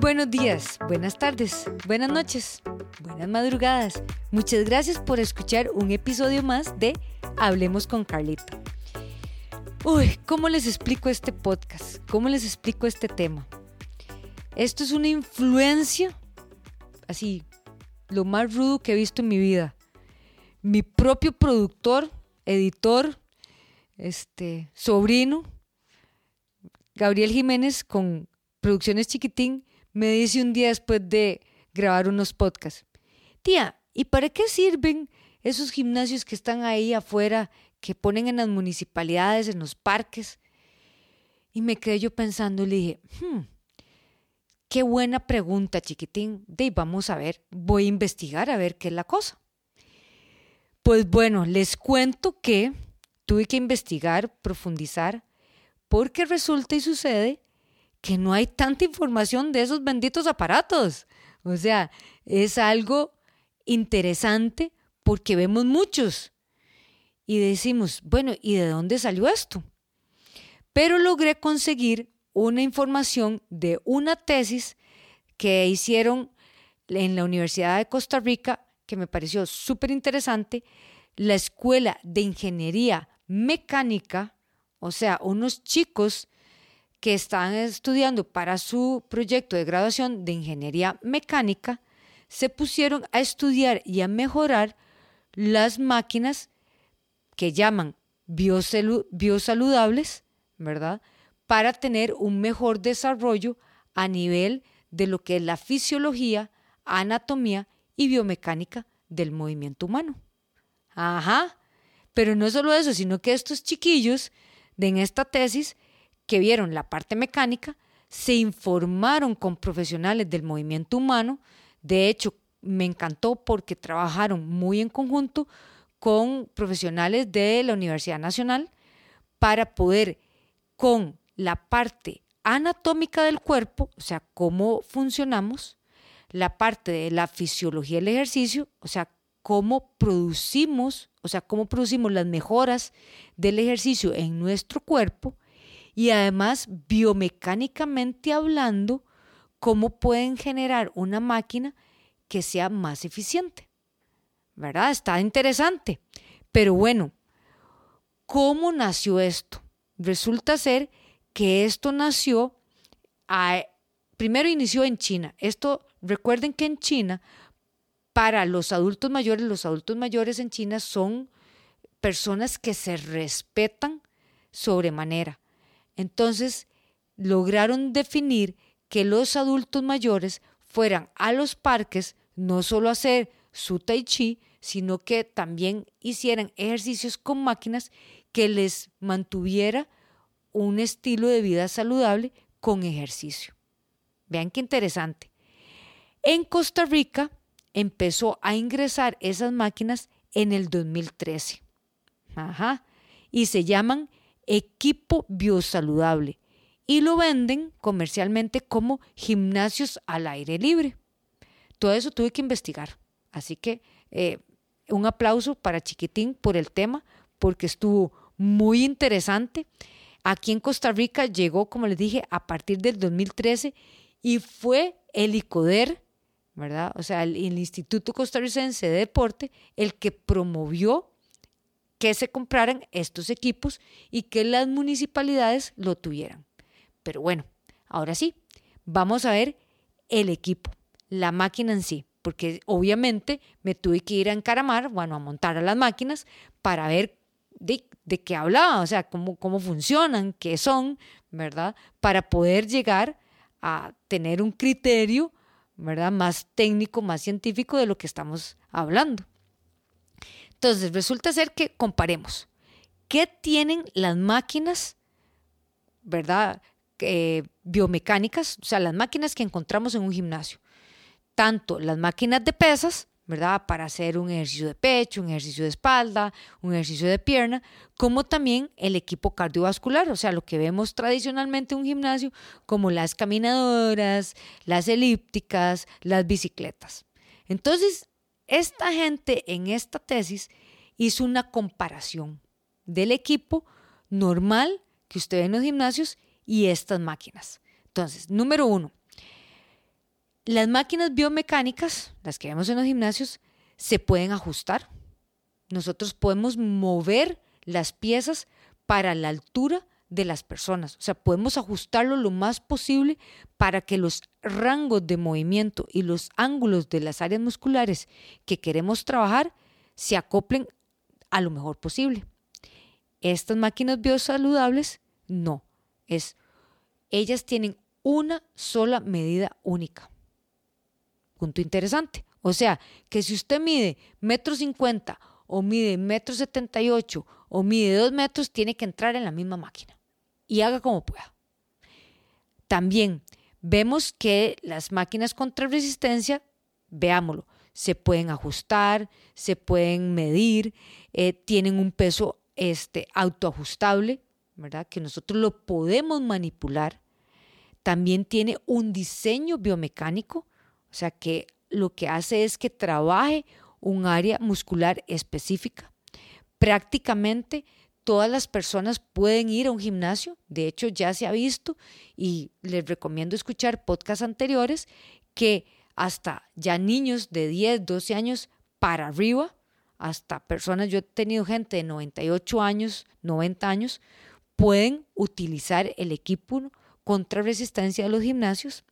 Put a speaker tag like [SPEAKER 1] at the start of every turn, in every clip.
[SPEAKER 1] Buenos días, buenas tardes, buenas noches, buenas madrugadas. Muchas gracias por escuchar un episodio más de Hablemos con Carlita. Uy, ¿cómo les explico este podcast? ¿Cómo les explico este tema? Esto es una influencia, así, lo más rudo que he visto en mi vida. Mi propio productor, editor, este, sobrino, Gabriel Jiménez con Producciones Chiquitín, me dice un día después de grabar unos podcasts, tía, ¿y para qué sirven esos gimnasios que están ahí afuera, que ponen en las municipalidades, en los parques? Y me quedé yo pensando y le dije, hmm, qué buena pregunta, chiquitín. De vamos a ver, voy a investigar a ver qué es la cosa. Pues bueno, les cuento que tuve que investigar, profundizar, porque resulta y sucede que no hay tanta información de esos benditos aparatos. O sea, es algo interesante porque vemos muchos y decimos, bueno, ¿y de dónde salió esto? Pero logré conseguir una información de una tesis que hicieron en la Universidad de Costa Rica, que me pareció súper interesante, la Escuela de Ingeniería Mecánica, o sea, unos chicos que están estudiando para su proyecto de graduación de Ingeniería Mecánica, se pusieron a estudiar y a mejorar las máquinas que llaman biosaludables, ¿verdad? Para tener un mejor desarrollo a nivel de lo que es la fisiología, anatomía y biomecánica del movimiento humano. Ajá, pero no solo eso, sino que estos chiquillos de en esta tesis que vieron la parte mecánica se informaron con profesionales del movimiento humano. De hecho, me encantó porque trabajaron muy en conjunto con profesionales de la Universidad Nacional para poder con la parte anatómica del cuerpo, o sea, cómo funcionamos, la parte de la fisiología del ejercicio, o sea, cómo producimos, o sea, cómo producimos las mejoras del ejercicio en nuestro cuerpo y además biomecánicamente hablando, cómo pueden generar una máquina que sea más eficiente. ¿Verdad? Está interesante. Pero bueno, ¿cómo nació esto? Resulta ser que esto nació, primero inició en China. Esto, recuerden que en China, para los adultos mayores, los adultos mayores en China son personas que se respetan sobremanera. Entonces, lograron definir que los adultos mayores fueran a los parques no solo a hacer su tai chi, sino que también hicieran ejercicios con máquinas que les mantuviera un estilo de vida saludable con ejercicio. Vean qué interesante. En Costa Rica empezó a ingresar esas máquinas en el 2013. Ajá. Y se llaman equipo biosaludable y lo venden comercialmente como gimnasios al aire libre. Todo eso tuve que investigar. Así que eh, un aplauso para Chiquitín por el tema, porque estuvo muy interesante. Aquí en Costa Rica llegó, como les dije, a partir del 2013 y fue el ICODER, ¿verdad? O sea, el, el Instituto Costarricense de Deporte, el que promovió que se compraran estos equipos y que las municipalidades lo tuvieran. Pero bueno, ahora sí, vamos a ver el equipo, la máquina en sí, porque obviamente me tuve que ir a encaramar, bueno, a montar a las máquinas para ver de, qué hablaba, o sea, cómo, cómo funcionan, qué son, ¿verdad? Para poder llegar a tener un criterio, ¿verdad? Más técnico, más científico de lo que estamos hablando. Entonces, resulta ser que comparemos. ¿Qué tienen las máquinas, verdad? Eh, biomecánicas, o sea, las máquinas que encontramos en un gimnasio. Tanto las máquinas de pesas, ¿verdad? Para hacer un ejercicio de pecho, un ejercicio de espalda, un ejercicio de pierna, como también el equipo cardiovascular, o sea, lo que vemos tradicionalmente en un gimnasio, como las caminadoras, las elípticas, las bicicletas. Entonces, esta gente en esta tesis hizo una comparación del equipo normal que usted ve en los gimnasios y estas máquinas. Entonces, número uno, Las máquinas biomecánicas, las que vemos en los gimnasios, se pueden ajustar. Nosotros podemos mover las piezas para la altura de las personas. O sea, podemos ajustarlo lo más posible para que los rangos de movimiento y los ángulos de las áreas musculares que queremos trabajar se acoplen a lo mejor posible. Estas máquinas biosaludables, no. Es, ellas tienen una sola medida única. Punto interesante. O sea, que si usted mide metro cincuenta o mide metro setenta y ocho o mide dos metros, tiene que entrar en la misma máquina y haga como pueda. También vemos que las máquinas contra resistencia, veámoslo, se pueden ajustar, se pueden medir, eh, tienen un peso este, autoajustable, ¿verdad? Que nosotros lo podemos manipular. También tiene un diseño biomecánico, o sea que lo que hace es que trabaje un área muscular específica. Prácticamente todas las personas pueden ir a un gimnasio, de hecho ya se ha visto y les recomiendo escuchar podcasts anteriores que hasta ya niños de 10, 12 años para arriba, hasta personas, yo he tenido gente de 98 años, 90 años, pueden utilizar el equipo contra resistencia de los gimnasios.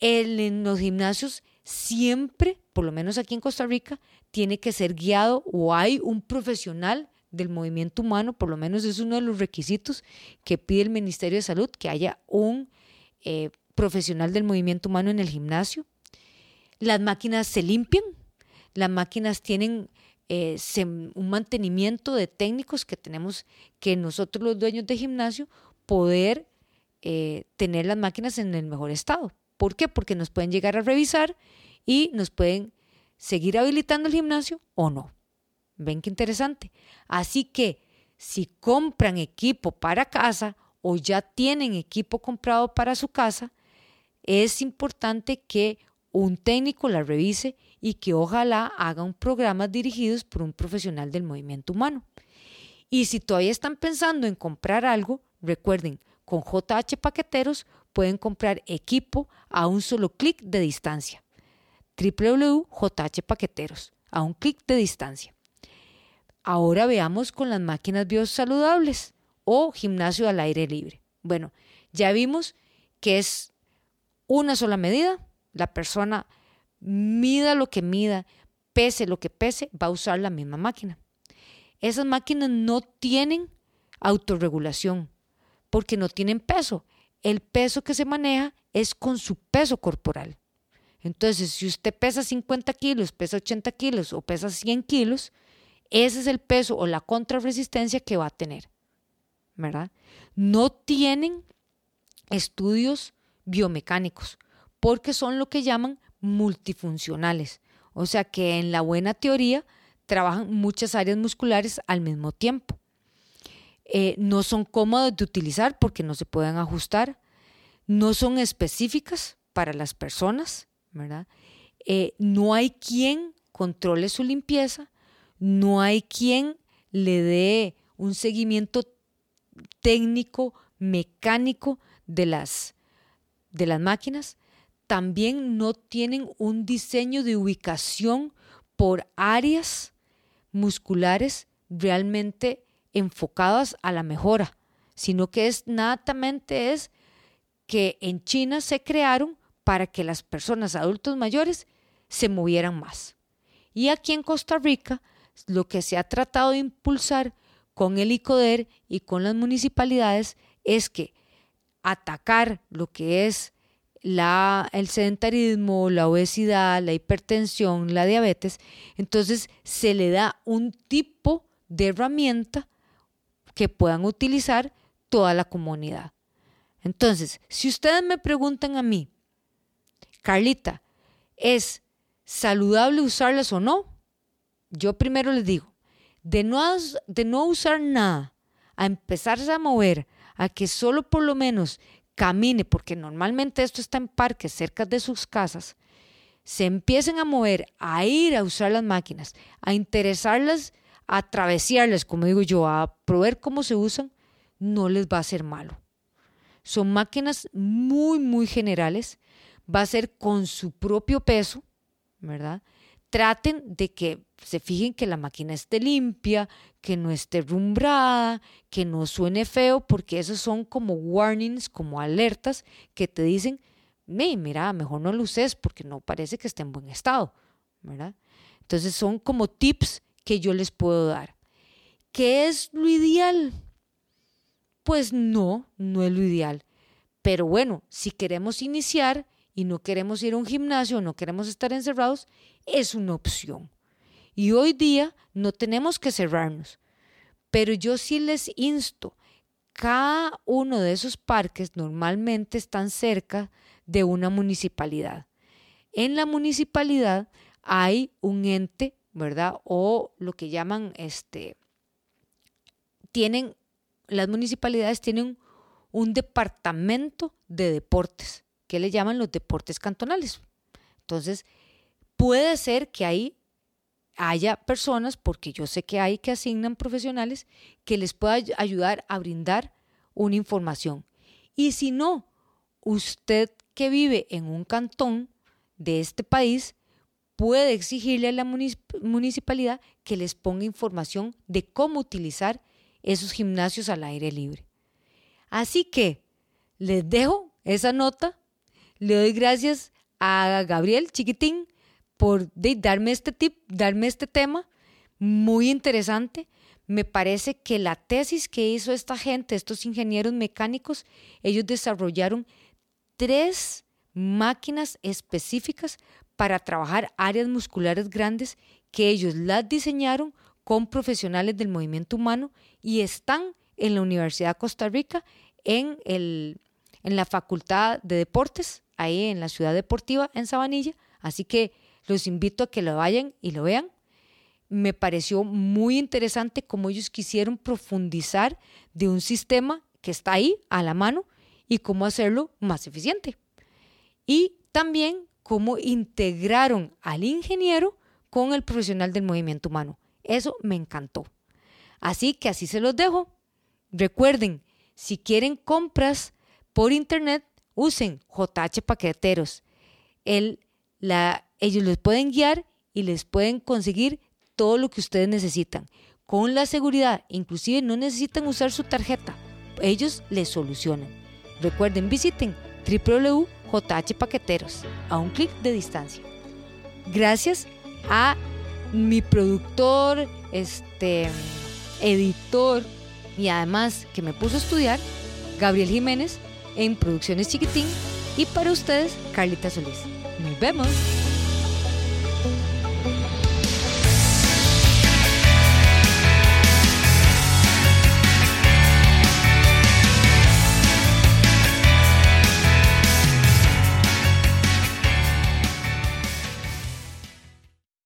[SPEAKER 1] en los gimnasios siempre, por lo menos aquí en Costa Rica, tiene que ser guiado o hay un profesional del movimiento humano, por lo menos es uno de los requisitos que pide el Ministerio de Salud, que haya un eh, profesional del movimiento humano en el gimnasio. Las máquinas se limpian, las máquinas tienen eh, un mantenimiento de técnicos que tenemos que nosotros los dueños de gimnasio poder eh, tener las máquinas en el mejor estado. ¿Por qué? Porque nos pueden llegar a revisar y nos pueden seguir habilitando el gimnasio o no. Ven qué interesante. Así que si compran equipo para casa o ya tienen equipo comprado para su casa, es importante que un técnico la revise y que ojalá haga un programa dirigidos por un profesional del movimiento humano. Y si todavía están pensando en comprar algo, recuerden, con JH Paqueteros pueden comprar equipo a un solo clic de distancia. www.jh Paqueteros, a un clic de distancia. Ahora veamos con las máquinas biosaludables o gimnasio al aire libre. Bueno, ya vimos que es una sola medida. La persona mida lo que mida, pese lo que pese, va a usar la misma máquina. Esas máquinas no tienen autorregulación porque no tienen peso el peso que se maneja es con su peso corporal. Entonces, si usted pesa 50 kilos, pesa 80 kilos o pesa 100 kilos, ese es el peso o la contrarresistencia que va a tener. ¿Verdad? No tienen estudios biomecánicos porque son lo que llaman multifuncionales. O sea que en la buena teoría trabajan muchas áreas musculares al mismo tiempo. Eh, no son cómodas de utilizar porque no se pueden ajustar, no son específicas para las personas, ¿verdad? Eh, no hay quien controle su limpieza, no hay quien le dé un seguimiento técnico, mecánico de las, de las máquinas. También no tienen un diseño de ubicación por áreas musculares realmente enfocadas a la mejora, sino que es natamente es que en China se crearon para que las personas adultos mayores se movieran más. Y aquí en Costa Rica lo que se ha tratado de impulsar con el ICODER y con las municipalidades es que atacar lo que es la, el sedentarismo, la obesidad, la hipertensión, la diabetes, entonces se le da un tipo de herramienta que puedan utilizar toda la comunidad. Entonces, si ustedes me preguntan a mí, Carlita, ¿es saludable usarlas o no? Yo primero les digo, de no, de no usar nada, a empezarse a mover, a que solo por lo menos camine, porque normalmente esto está en parques cerca de sus casas, se empiecen a mover, a ir a usar las máquinas, a interesarlas a travesarles, como digo yo, a probar cómo se usan, no les va a ser malo. Son máquinas muy, muy generales, va a ser con su propio peso, ¿verdad? Traten de que se fijen que la máquina esté limpia, que no esté rumbrada, que no suene feo, porque esos son como warnings, como alertas que te dicen, mira, mejor no lo uses porque no parece que esté en buen estado, ¿verdad? Entonces son como tips que yo les puedo dar. ¿Qué es lo ideal? Pues no, no es lo ideal. Pero bueno, si queremos iniciar y no queremos ir a un gimnasio, no queremos estar encerrados, es una opción. Y hoy día no tenemos que cerrarnos. Pero yo sí les insto, cada uno de esos parques normalmente están cerca de una municipalidad. En la municipalidad hay un ente, ¿verdad? O lo que llaman, este, tienen, las municipalidades tienen un departamento de deportes, que le llaman los deportes cantonales. Entonces, puede ser que ahí haya personas, porque yo sé que hay que asignan profesionales, que les pueda ayudar a brindar una información. Y si no, usted que vive en un cantón de este país puede exigirle a la municipalidad que les ponga información de cómo utilizar esos gimnasios al aire libre. Así que les dejo esa nota. Le doy gracias a Gabriel Chiquitín por darme este tip, darme este tema muy interesante. Me parece que la tesis que hizo esta gente, estos ingenieros mecánicos, ellos desarrollaron tres máquinas específicas para trabajar áreas musculares grandes que ellos las diseñaron con profesionales del movimiento humano y están en la Universidad de Costa Rica en, el, en la Facultad de Deportes, ahí en la ciudad deportiva en Sabanilla. Así que los invito a que lo vayan y lo vean. Me pareció muy interesante cómo ellos quisieron profundizar de un sistema que está ahí a la mano y cómo hacerlo más eficiente. Y también cómo integraron al ingeniero con el profesional del movimiento humano. Eso me encantó. Así que así se los dejo. Recuerden, si quieren compras por internet, usen JH Paqueteros. El, la, ellos les pueden guiar y les pueden conseguir todo lo que ustedes necesitan. Con la seguridad, inclusive no necesitan usar su tarjeta. Ellos les solucionan. Recuerden, visiten www.jh Paqueteros a un clic de distancia. Gracias a mi productor, este editor y además que me puso a estudiar, Gabriel Jiménez, en Producciones Chiquitín y para ustedes, Carlita Solís. Nos vemos.